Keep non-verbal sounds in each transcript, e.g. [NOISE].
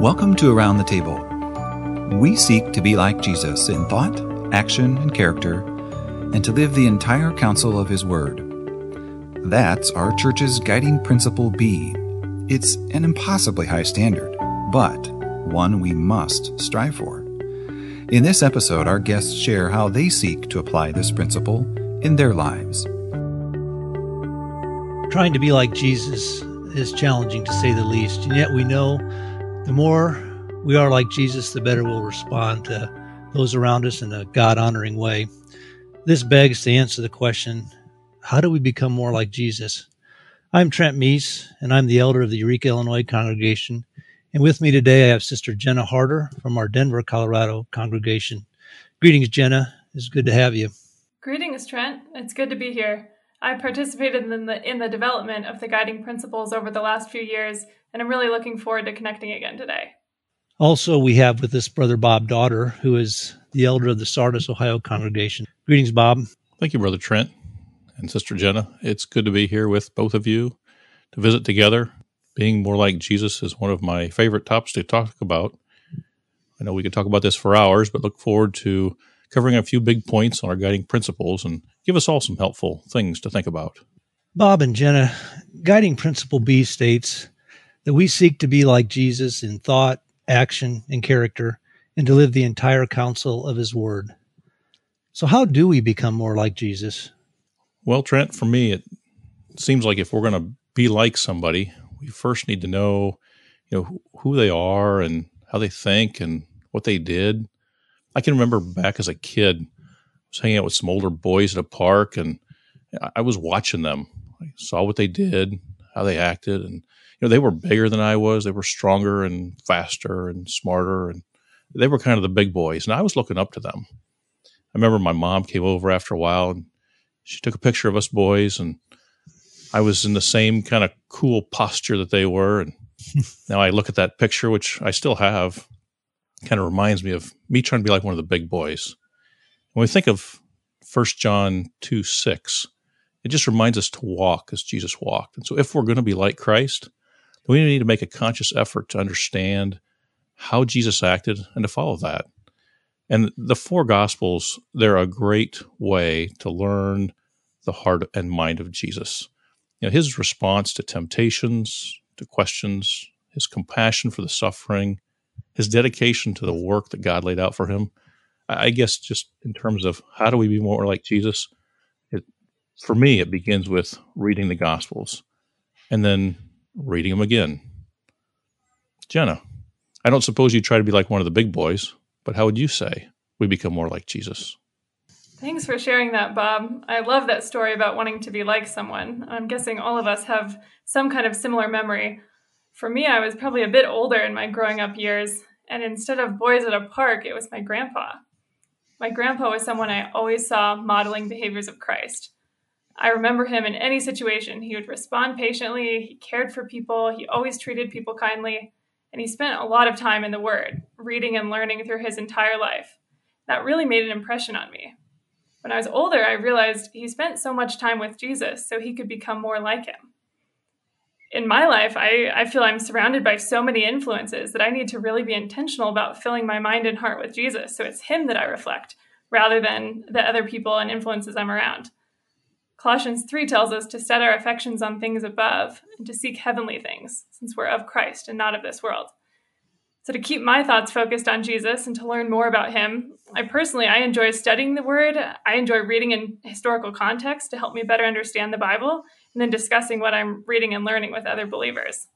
Welcome to Around the Table. We seek to be like Jesus in thought, action, and character, and to live the entire counsel of His Word. That's our church's guiding principle B. It's an impossibly high standard, but one we must strive for. In this episode, our guests share how they seek to apply this principle in their lives. Trying to be like Jesus is challenging to say the least, and yet we know the more we are like Jesus, the better we'll respond to those around us in a God honoring way. This begs to answer the question how do we become more like Jesus? I'm Trent Meiss, and I'm the elder of the Eureka, Illinois congregation. And with me today, I have Sister Jenna Hartter from our Denver, Colorado congregation. Greetings, Jenna. It's good to have you. Greetings, Trent. It's good to be here. I participated in the, in the development of the guiding principles over the last few years, and I'm really looking forward to connecting again today. Also, we have with us Brother Bob Dotterer, who is the elder of the Sardis, Ohio congregation. Greetings, Bob. Thank you, Brother Trent and Sister Jenna. It's good to be here with both of you to visit together. Being more like Jesus is one of my favorite topics to talk about. I know we could talk about this for hours, but look forward to covering a few big points on our guiding principles and give us all some helpful things to think about. Bob and Jenna, guiding principle B states that we seek to be like Jesus in thought, action, and character, and to live the entire counsel of his word. So, how do we become more like Jesus? Well, Trent, for me, it seems like if we're going to be like somebody, we first need to know, you know, who they are and how they think and what they did. I can remember back as a kid, I was hanging out with some older boys at a park, and I was watching them. I saw what they did, how they acted, and know they were bigger than I was. They were stronger and faster and smarter, and they were kind of the big boys. And I was looking up to them. I remember my mom came over after a while, and she took a picture of us boys, and I was in the same kind of cool posture that they were. And [LAUGHS] now I look at that picture, which I still have, kind of reminds me of me trying to be like one of the big boys. When we think of 1 John 2 6, it just reminds us to walk as Jesus walked. And so if we're going to be like Christ, we need to make a conscious effort to understand how Jesus acted and to follow that. And the four gospels, they're a great way to learn the heart and mind of Jesus. You know, his response to temptations, to questions, his compassion for the suffering, his dedication to the work that God laid out for him. I guess just in terms of how do we be more like Jesus, it, for me, it begins with reading the Gospels and then reading them again. Jenna, I don't suppose you try to be like one of the big boys, but how would you say we become more like Jesus? Thanks for sharing that, Bob. I love that story about wanting to be like someone. I'm guessing all of us have some kind of similar memory. For me, I was probably a bit older in my growing up years, and instead of boys at a park, it was my grandpa. My grandpa was someone I always saw modeling behaviors of Christ. I remember him in any situation. He would respond patiently, he cared for people, he always treated people kindly, and he spent a lot of time in the Word, reading and learning through his entire life. That really made an impression on me. When I was older, I realized he spent so much time with Jesus so he could become more like him. In my life, I, I feel I'm surrounded by so many influences that I need to really be intentional about filling my mind and heart with Jesus. So it's him that I reflect rather than the other people and influences I'm around. Colossians 3 tells us to set our affections on things above and to seek heavenly things, since we're of Christ and not of this world. So to keep my thoughts focused on Jesus and to learn more about him, I personally I enjoy studying the word. I enjoy reading in historical context to help me better understand the Bible and then discussing what I'm reading and learning with other believers.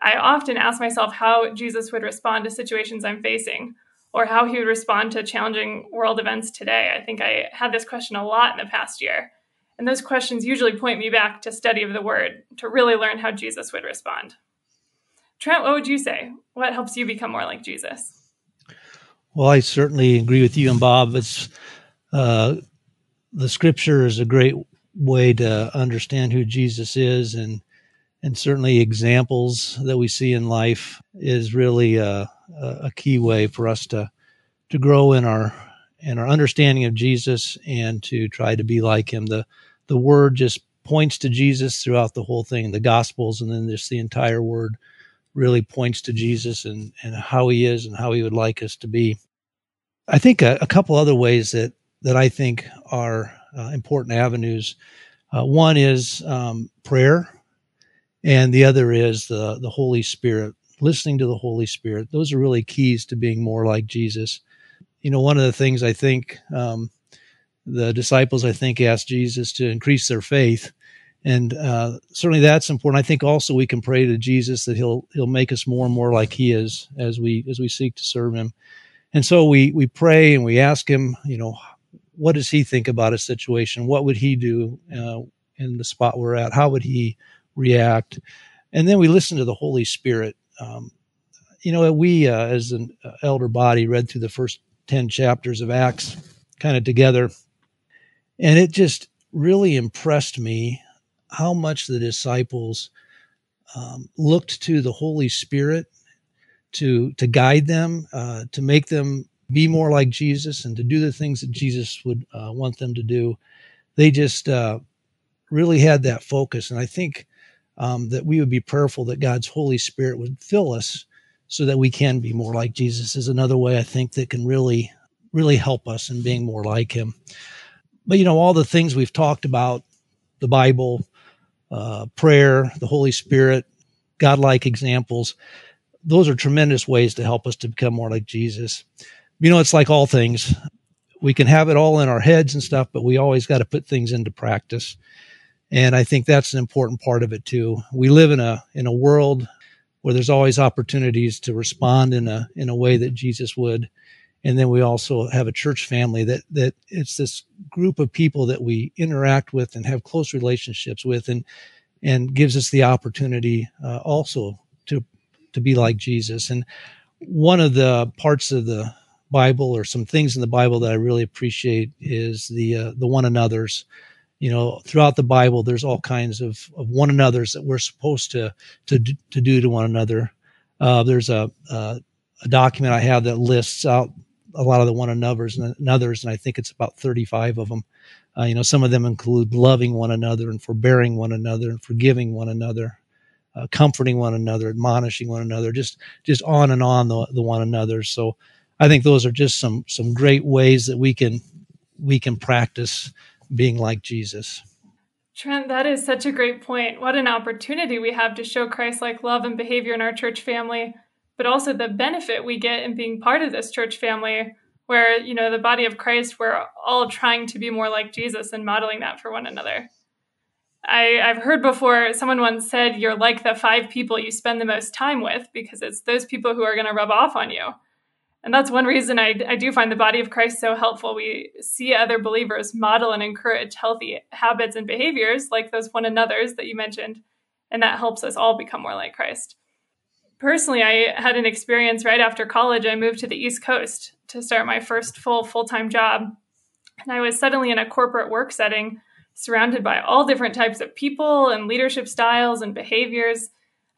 I often ask myself how Jesus would respond to situations I'm facing or how he would respond to challenging world events today. I think I had this question a lot in the past year. And those questions usually point me back to study of the word to really learn how Jesus would respond. Trent, what would you say? What helps you become more like Jesus? Well, I certainly agree with you and Bob. It's uh, the scripture is a great way to understand who Jesus is, and and certainly examples that we see in life is really a, a key way for us to to grow in our in our understanding of Jesus and to try to be like him. The the word just points to Jesus throughout the whole thing, the gospels and then just the entire word really points to Jesus and, and how he is and how he would like us to be. I think a, a couple other ways that, that I think are uh, important avenues. Uh, one is um, prayer, and the other is the, the Holy Spirit, listening to the Holy Spirit. Those are really keys to being more like Jesus. You know, one of the things I think um, the disciples, I think, asked Jesus to increase their faith and uh, certainly that's important. I think also we can pray to Jesus that he'll he'll make us more and more like He is as we as we seek to serve Him. And so we we pray and we ask Him, you know, what does He think about a situation? What would He do uh, in the spot we're at? How would He react? And then we listen to the Holy Spirit. Um, you know, we uh, as an elder body read through the first ten chapters of Acts, kind of together, and it just really impressed me how much the disciples um, looked to the Holy Spirit to to guide them, uh, to make them be more like Jesus, and to do the things that Jesus would uh, want them to do. They just uh, really had that focus, and I think um, that we would be prayerful that God's Holy Spirit would fill us so that we can be more like Jesus. Is another way I think that can really really help us in being more like Him. But you know, all the things we've talked about, the Bible, uh, prayer, the Holy Spirit, godlike examples. Those are tremendous ways to help us to become more like Jesus. You know, it's like all things. We can have it all in our heads and stuff, but we always got to put things into practice. And I think that's an important part of it too. We live in a in a world where there's always opportunities to respond in a in a way that Jesus would and then we also have a church family that that it's this group of people that we interact with and have close relationships with and and gives us the opportunity uh, also to to be like Jesus. And one of the parts of the Bible or some things in the Bible that I really appreciate is the uh, the one another's. You know throughout the Bible there's all kinds of, of one another's that we're supposed to to to do to one another. Uh, there's a, a a document I have that lists out a lot of the one another's and others, and I think it's about 35 of them. Uh, you know, some of them include loving one another and forbearing one another and forgiving one another, uh, comforting one another, admonishing one another, just just on and on the, the one another. So I think those are just some some great ways that we can we can practice being like Jesus. Trent, that is such a great point. What an opportunity we have to show Christ like love and behavior in our church family but also the benefit we get in being part of this church family where you know the body of christ we're all trying to be more like jesus and modeling that for one another. I, i've heard before someone once said you're like the five people you spend the most time with because it's those people who are going to rub off on you. And that's one reason I, I do find the body of christ so helpful. We see other believers model and encourage healthy habits and behaviors like those one another's that you mentioned and that helps us all become more like christ personally, I had an experience right after college. I moved to the East Coast to start my first full full time job. And I was suddenly in a corporate work setting surrounded by all different types of people and leadership styles and behaviors.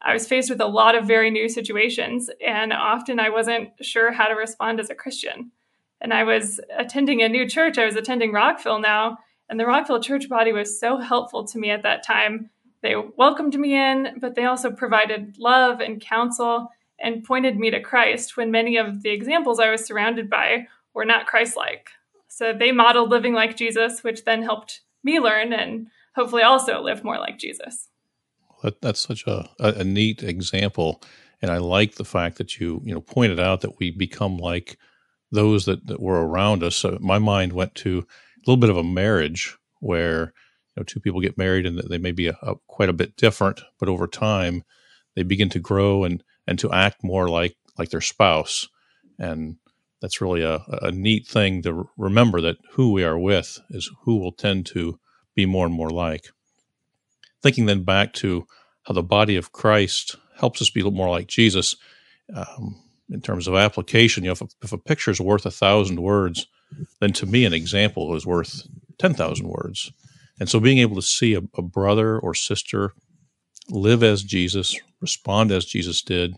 I was faced with a lot of very new situations, and often I wasn't sure how to respond as a Christian. And I was attending a new church. I was attending Rockville now, and the Rockville church body was so helpful to me at that time they welcomed me in, but they also provided love and counsel and pointed me to Christ when many of the examples I was surrounded by were not Christ like. So they modeled living like Jesus, which then helped me learn and hopefully also live more like Jesus. That, that's such a, a, neat example. And I like the fact that you, you know, pointed out that we become like those that, that were around us. So my mind went to a little bit of a marriage where know two people get married and they may be a, a, quite a bit different, but over time they begin to grow and and to act more like like their spouse, and that's really a, a neat thing to remember that who we are with is who will tend to be more and more like. Thinking then back to how the body of Christ helps us be more like Jesus. Um, in terms of application, you know, if a, if a picture is worth a thousand words, then to me an example is worth ten thousand words. And so being able to see a, a brother or sister live as Jesus, respond as Jesus did,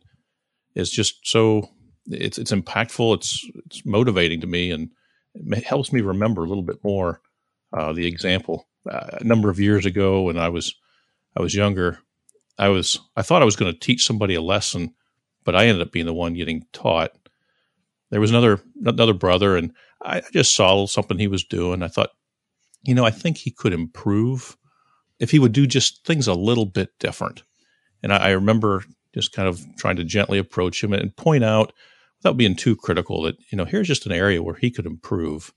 is just so it's it's impactful. It's it's motivating to me, and it helps me remember a little bit more uh, the example. Uh, a number of years ago, when I was I was younger, I was I thought I was going to teach somebody a lesson, but I ended up being the one getting taught. There was another another brother, and I just saw something he was doing. I thought, you know, I think he could improve if he would do just things a little bit different. And I, I remember just kind of trying to gently approach him and point out, without being too critical, that you know here's just an area where he could improve.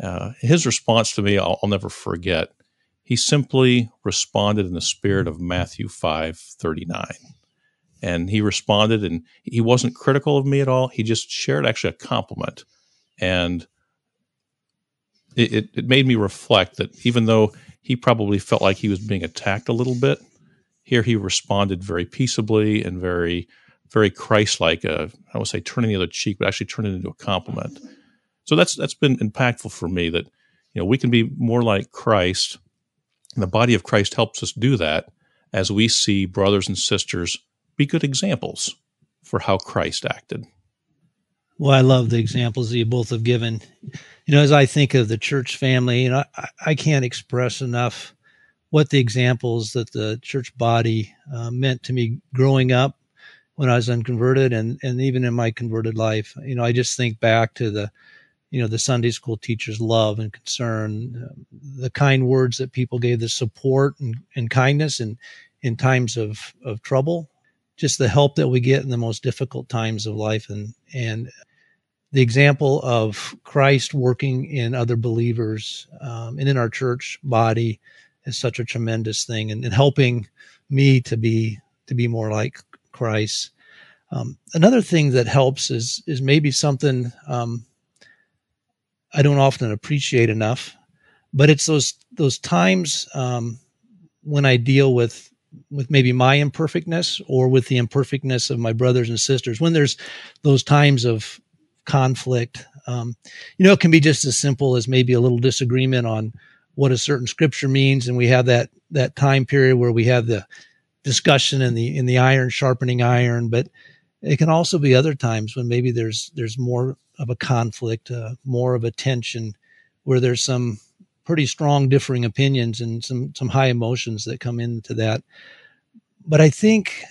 Uh, his response to me, I'll, I'll never forget. He simply responded in the spirit of Matthew five thirty nine and he responded and he wasn't critical of me at all he just shared actually a compliment and it, it, it, made me reflect that even though he probably felt like he was being attacked a little bit here he responded very peaceably and very very christ-like uh, i would say turning the other cheek but actually turning it into a compliment so that's that's been impactful for me that you know we can be more like christ and the body of Christ helps us do that as we see brothers and sisters be good examples for how Christ acted. Well, I love the examples that you both have given. You know, as I think of the church family, you know, I, I can't express enough what the examples that the church body uh, meant to me growing up when I was unconverted and, and even in my converted life. You know, I just think back to the you know the sunday school teachers love and concern uh, the kind words that people gave the support and, and kindness and in times of, of trouble just the help that we get in the most difficult times of life and and the example of christ working in other believers um, and in our church body is such a tremendous thing and, and helping me to be to be more like christ um, another thing that helps is is maybe something um, I don't often appreciate enough. But it's those those times um, when I deal with with maybe my imperfectness or with the imperfectness of my brothers and sisters. When there's those times of conflict, um, you know, it can be just as simple as maybe a little disagreement on what a certain scripture means, and we have that that time period where we have the discussion and the in the iron sharpening iron. But it can also be other times when maybe there's there's more of a conflict, uh, more of a tension, where there's some pretty strong differing opinions and some some high emotions that come into that. But I think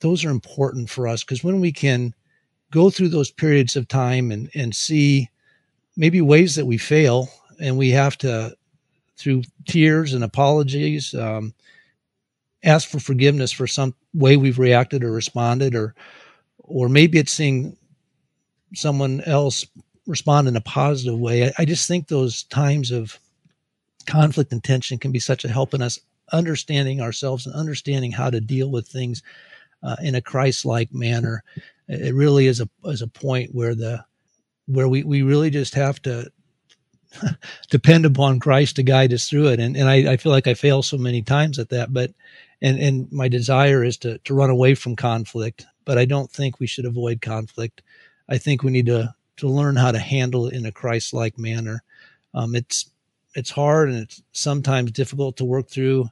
those are important for us because when we can go through those periods of time and and see maybe ways that we fail and we have to through tears and apologies um, ask for forgiveness for some way we've reacted or responded or or maybe it's seeing someone else respond in a positive way. I, I just think those times of conflict and tension can be such a help in us understanding ourselves and understanding how to deal with things uh, in a Christ-like manner. It really is a is a point where the where we, we really just have to [LAUGHS] depend upon Christ to guide us through it. And and I, I feel like I fail so many times at that, but and and my desire is to to run away from conflict, but I don't think we should avoid conflict. I think we need to to learn how to handle it in a Christ-like manner. Um, it's it's hard and it's sometimes difficult to work through,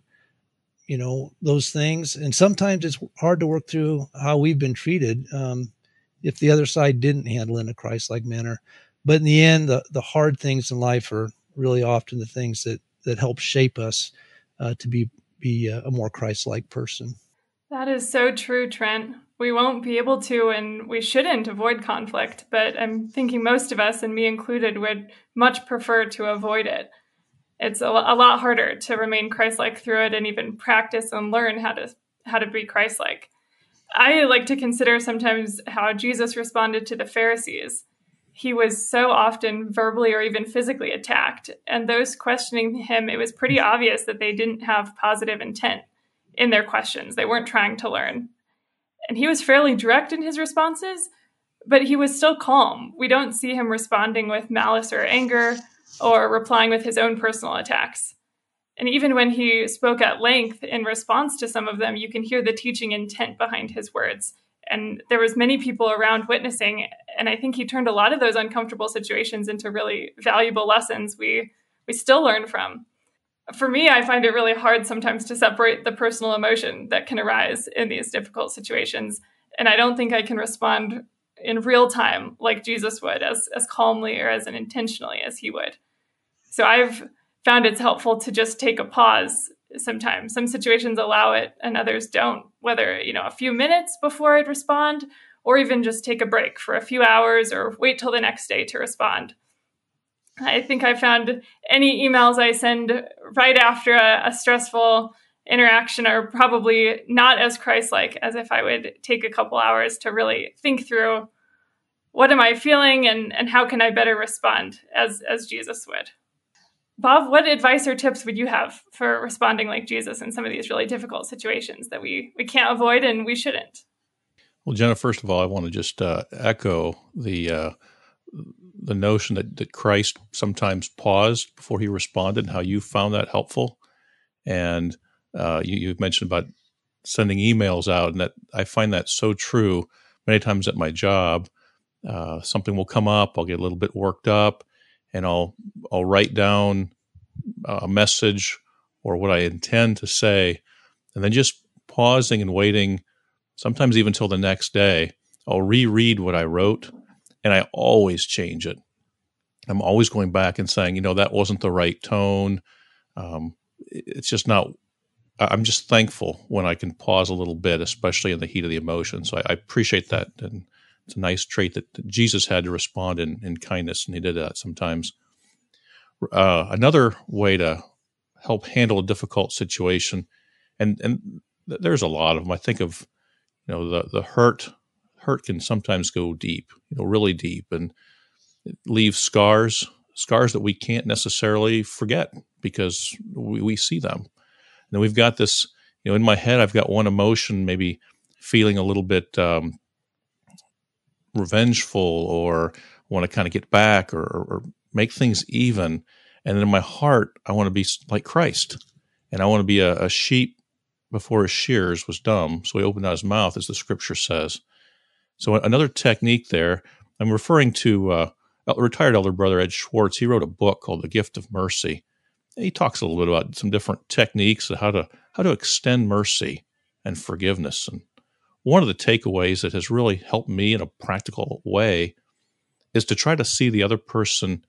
you know, those things, and sometimes it's hard to work through how we've been treated um, if the other side didn't handle in a Christ-like manner. But in the end, the the hard things in life are really often the things that that help shape us uh, to be be a, a more Christ-like person. That is so true, Trent we won't be able to and we shouldn't avoid conflict, but I'm thinking most of us, and me included, would much prefer to avoid it. It's a, a lot harder to remain Christ-like through it and even practice and learn how to how to be Christ-like. I like to consider sometimes how Jesus responded to the Pharisees. He was so often verbally or even physically attacked, and those questioning him, it was pretty obvious that they didn't have positive intent in their questions. They weren't trying to learn and he was fairly direct in his responses, but he was still calm. We don't see him responding with malice or anger or replying with his own personal attacks. And even when he spoke at length in response to some of them, you can hear the teaching intent behind his words. And there was many people around witnessing, and I think he turned a lot of those uncomfortable situations into really valuable lessons we we still learn from for me, I find it really hard sometimes to separate the personal emotion that can arise in these difficult situations. And I don't think I can respond in real time like Jesus would, as, as calmly or as intentionally as he would. So I've found it's helpful to just take a pause, sometimes. Some situations allow it and others don't, whether, you know, a few minutes before I'd respond or even just take a break for a few hours or wait till the next day to respond. I think I found any emails I send right after a, a stressful interaction are probably not as Christ like as if I would take a couple hours to really think through what am I feeling and, and how can I better respond as, as Jesus would. Bob, what advice or tips would you have for responding like Jesus in some of these really difficult situations that we, we can't avoid and we shouldn't? Well, Jenna, first of all, I want to just uh, echo the uh, the notion that, that Christ sometimes paused before he responded and how you found that helpful. And uh, you, you mentioned about sending emails out, and that I find that so true. Many times at my job, uh, something will come up, I'll get a little bit worked up, and I'll I'll write down a message or what I intend to say, and then just pausing and waiting, sometimes even till the next day, I'll reread what I wrote, and I always change it. I'm always going back and saying, you know, that wasn't the right tone. Um, it's just not I'm just thankful when I can pause a little bit, especially in the heat of the emotion. So I, I appreciate that, and it's a nice trait that, Jesus had to respond in, in kindness, and he did that sometimes. Uh, another way to help handle a difficult situation, and and there's a lot of them. I think of, you know, the the hurt hurt can sometimes go deep, you know, really deep, and leave scars, scars that we can't necessarily forget because we, we see them then we've got this, you know, in my head, I've got one emotion, maybe feeling a little bit um, revengeful or want to kind of get back or, or make things even. And in my heart, I want to be like Christ. And I want to be a, a sheep before his shears was dumb. So he opened out his mouth, as the scripture says. So another technique there, I'm referring to uh, retired elder brother Ed Schwartz. He wrote a book called The Gift of Mercy he talks a little bit about some different techniques of how to how to extend mercy and forgiveness. And one of the takeaways that has really helped me in a practical way is to try to see the other person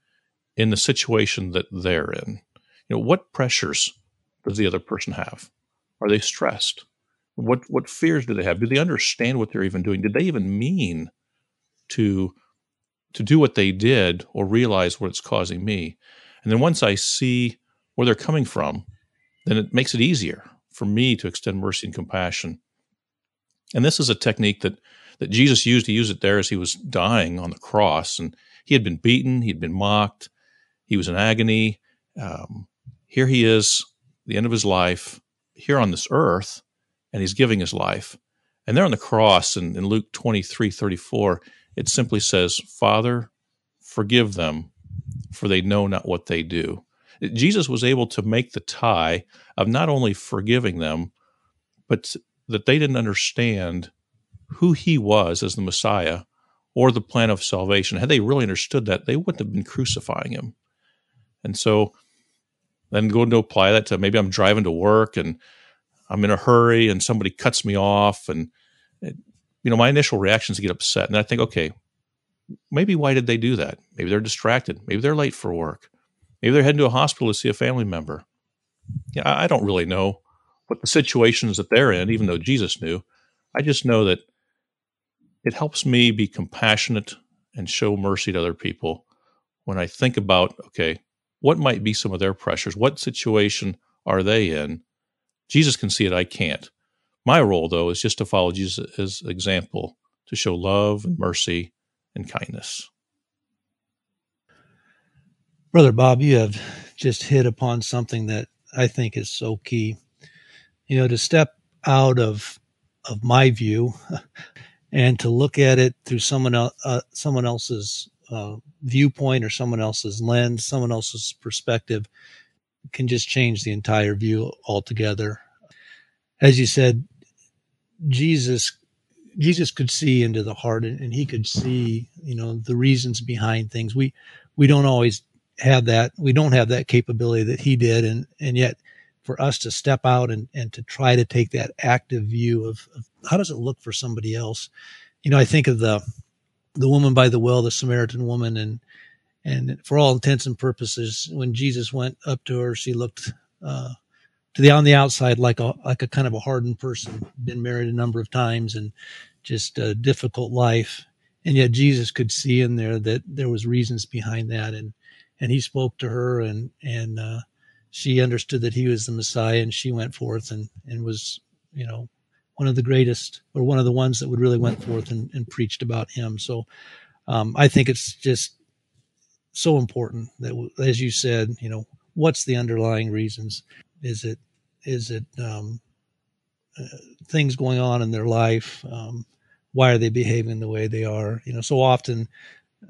in the situation that they're in. You know, what pressures does the other person have? Are they stressed? What what fears do they have? Do they understand what they're even doing? Did they even mean to to do what they did or realize what it's causing me? And then once I see where they're coming from, then it makes it easier for me to extend mercy and compassion. And this is a technique that that Jesus used. He used it there as he was dying on the cross, and he had been beaten, he'd been mocked, he was in agony. Um, here he is, the end of his life, here on this earth, and he's giving his life. And there on the cross in, in Luke 23 34, it simply says, Father, forgive them, for they know not what they do. Jesus was able to make the tie of not only forgiving them, but that they didn't understand who he was as the Messiah or the plan of salvation. Had they really understood that, they wouldn't have been crucifying him. And so then going to apply that to maybe I'm driving to work and I'm in a hurry and somebody cuts me off and you know my initial reaction is to get upset and I think okay maybe why did they do that maybe they're distracted maybe they're late for work Maybe they're heading to a hospital to see a family member. Yeah, I don't really know what the situations that they're in, even though Jesus knew. I just know that it helps me be compassionate and show mercy to other people when I think about, okay, what might be some of their pressures? What situation are they in? Jesus can see it, I can't. My role, though, is just to follow Jesus' example to show love and mercy and kindness. Brother Bob, you have just hit upon something that I think is so key. You know, to step out of of my view [LAUGHS] and to look at it through someone else, uh, someone else's uh, viewpoint or someone else's lens, someone else's perspective can just change the entire view altogether. As you said, Jesus Jesus could see into the heart and, and he could see, you know, the reasons behind things. We we don't always have that. We don't have that capability that he did. And, and yet for us to step out and, and to try to take that active view of, of how does it look for somebody else? You know, I think of the, the woman by the well, the Samaritan woman, and, and for all intents and purposes, when Jesus went up to her, she looked, uh, to the on the outside like a like a kind of a hardened person, been married a number of times and just a difficult life. And yet Jesus could see in there that there was reasons behind that, and and he spoke to her, and and uh, she understood that he was the Messiah, and she went forth and and was you know one of the greatest or one of the ones that would really went forth and, and preached about him. So um, I think it's just so important that, as you said, you know, what's the underlying reasons? Is it is it um, uh, things going on in their life? Um, why are they behaving the way they are? You know, so often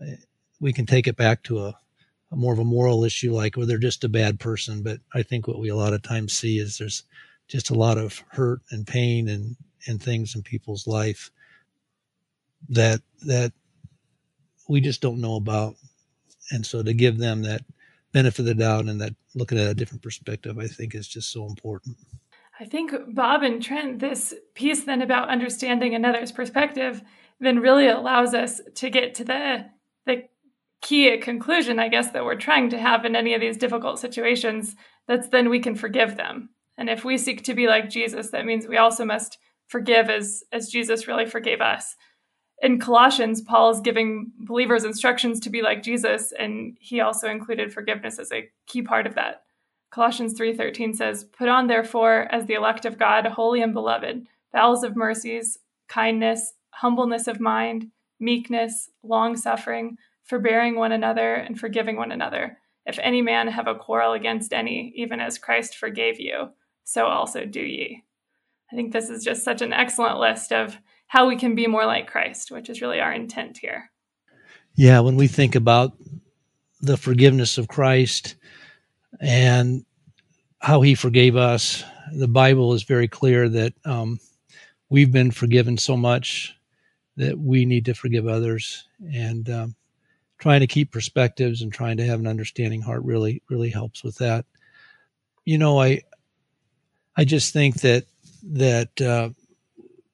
uh, we can take it back to a, a more of a moral issue, like, well, they're just a bad person. But I think what we a lot of times see is there's just a lot of hurt and pain and and things in people's life that that we just don't know about and so to give them that benefit of the doubt and that looking at a different perspective i think is just so important i think bob and trent this piece then about understanding another's perspective then really allows us to get to the the key conclusion i guess that we're trying to have in any of these difficult situations that's then we can forgive them and if we seek to be like Jesus, that means we also must forgive as, as Jesus really forgave us. In Colossians, Paul is giving believers instructions to be like Jesus, and he also included forgiveness as a key part of that. Colossians 3:13 says, "Put on therefore as the elect of God, holy and beloved, bowels of mercies, kindness, humbleness of mind, meekness, long-suffering, forbearing one another and forgiving one another. If any man have a quarrel against any, even as Christ forgave you, so also do ye. I think this is just such an excellent list of how we can be more like Christ, which is really our intent here. Yeah, when we think about the forgiveness of Christ and how he forgave us, the Bible is very clear that um, we've been forgiven so much that we need to forgive others. And um, trying to keep perspectives and trying to have an understanding heart really, really helps with that. You know, I, I just think that that uh,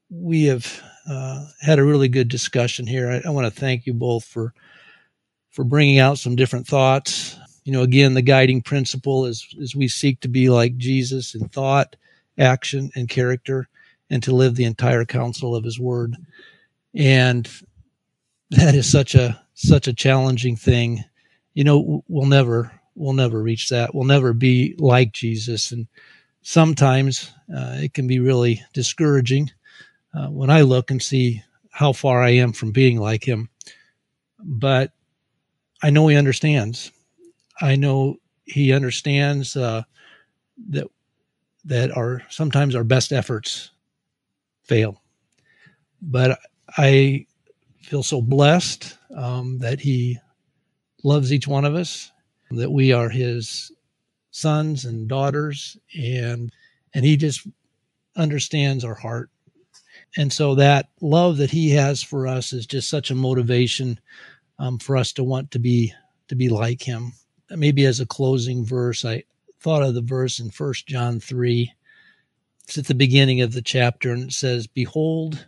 we have uh, had a really good discussion here. I, I want to thank you both for for bringing out some different thoughts. You know, again, the guiding principle is is we seek to be like Jesus in thought, action, and character, and to live the entire counsel of His Word. And that is such a such a challenging thing. You know, we'll never we'll never reach that. We'll never be like Jesus, and sometimes uh, it can be really discouraging uh, when I look and see how far I am from being like him. But I know he understands. I know he understands uh, that that our sometimes our best efforts fail. But I feel so blessed um, that he loves each one of us, that we are his sons and daughters and and he just understands our heart. And so that love that he has for us is just such a motivation um, for us to want to be to be like him. Maybe as a closing verse i thought of the verse in first john 3 it's at the beginning of the chapter and it says behold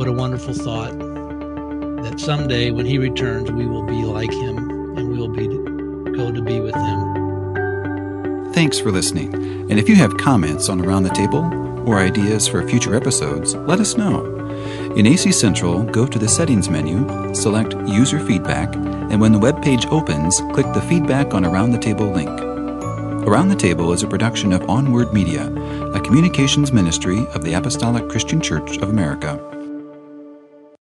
What a wonderful thought that someday when he returns, we will be like him and we will be go to be with him. Thanks for listening. And if you have comments on Around the Table or ideas for future episodes, let us know. In AC Central, go to the Settings menu, select User Feedback, and when the web page opens, click the Feedback on Around the Table link. Around the Table is a production of Onward Media, a communications ministry of the Apostolic Christian Church of America.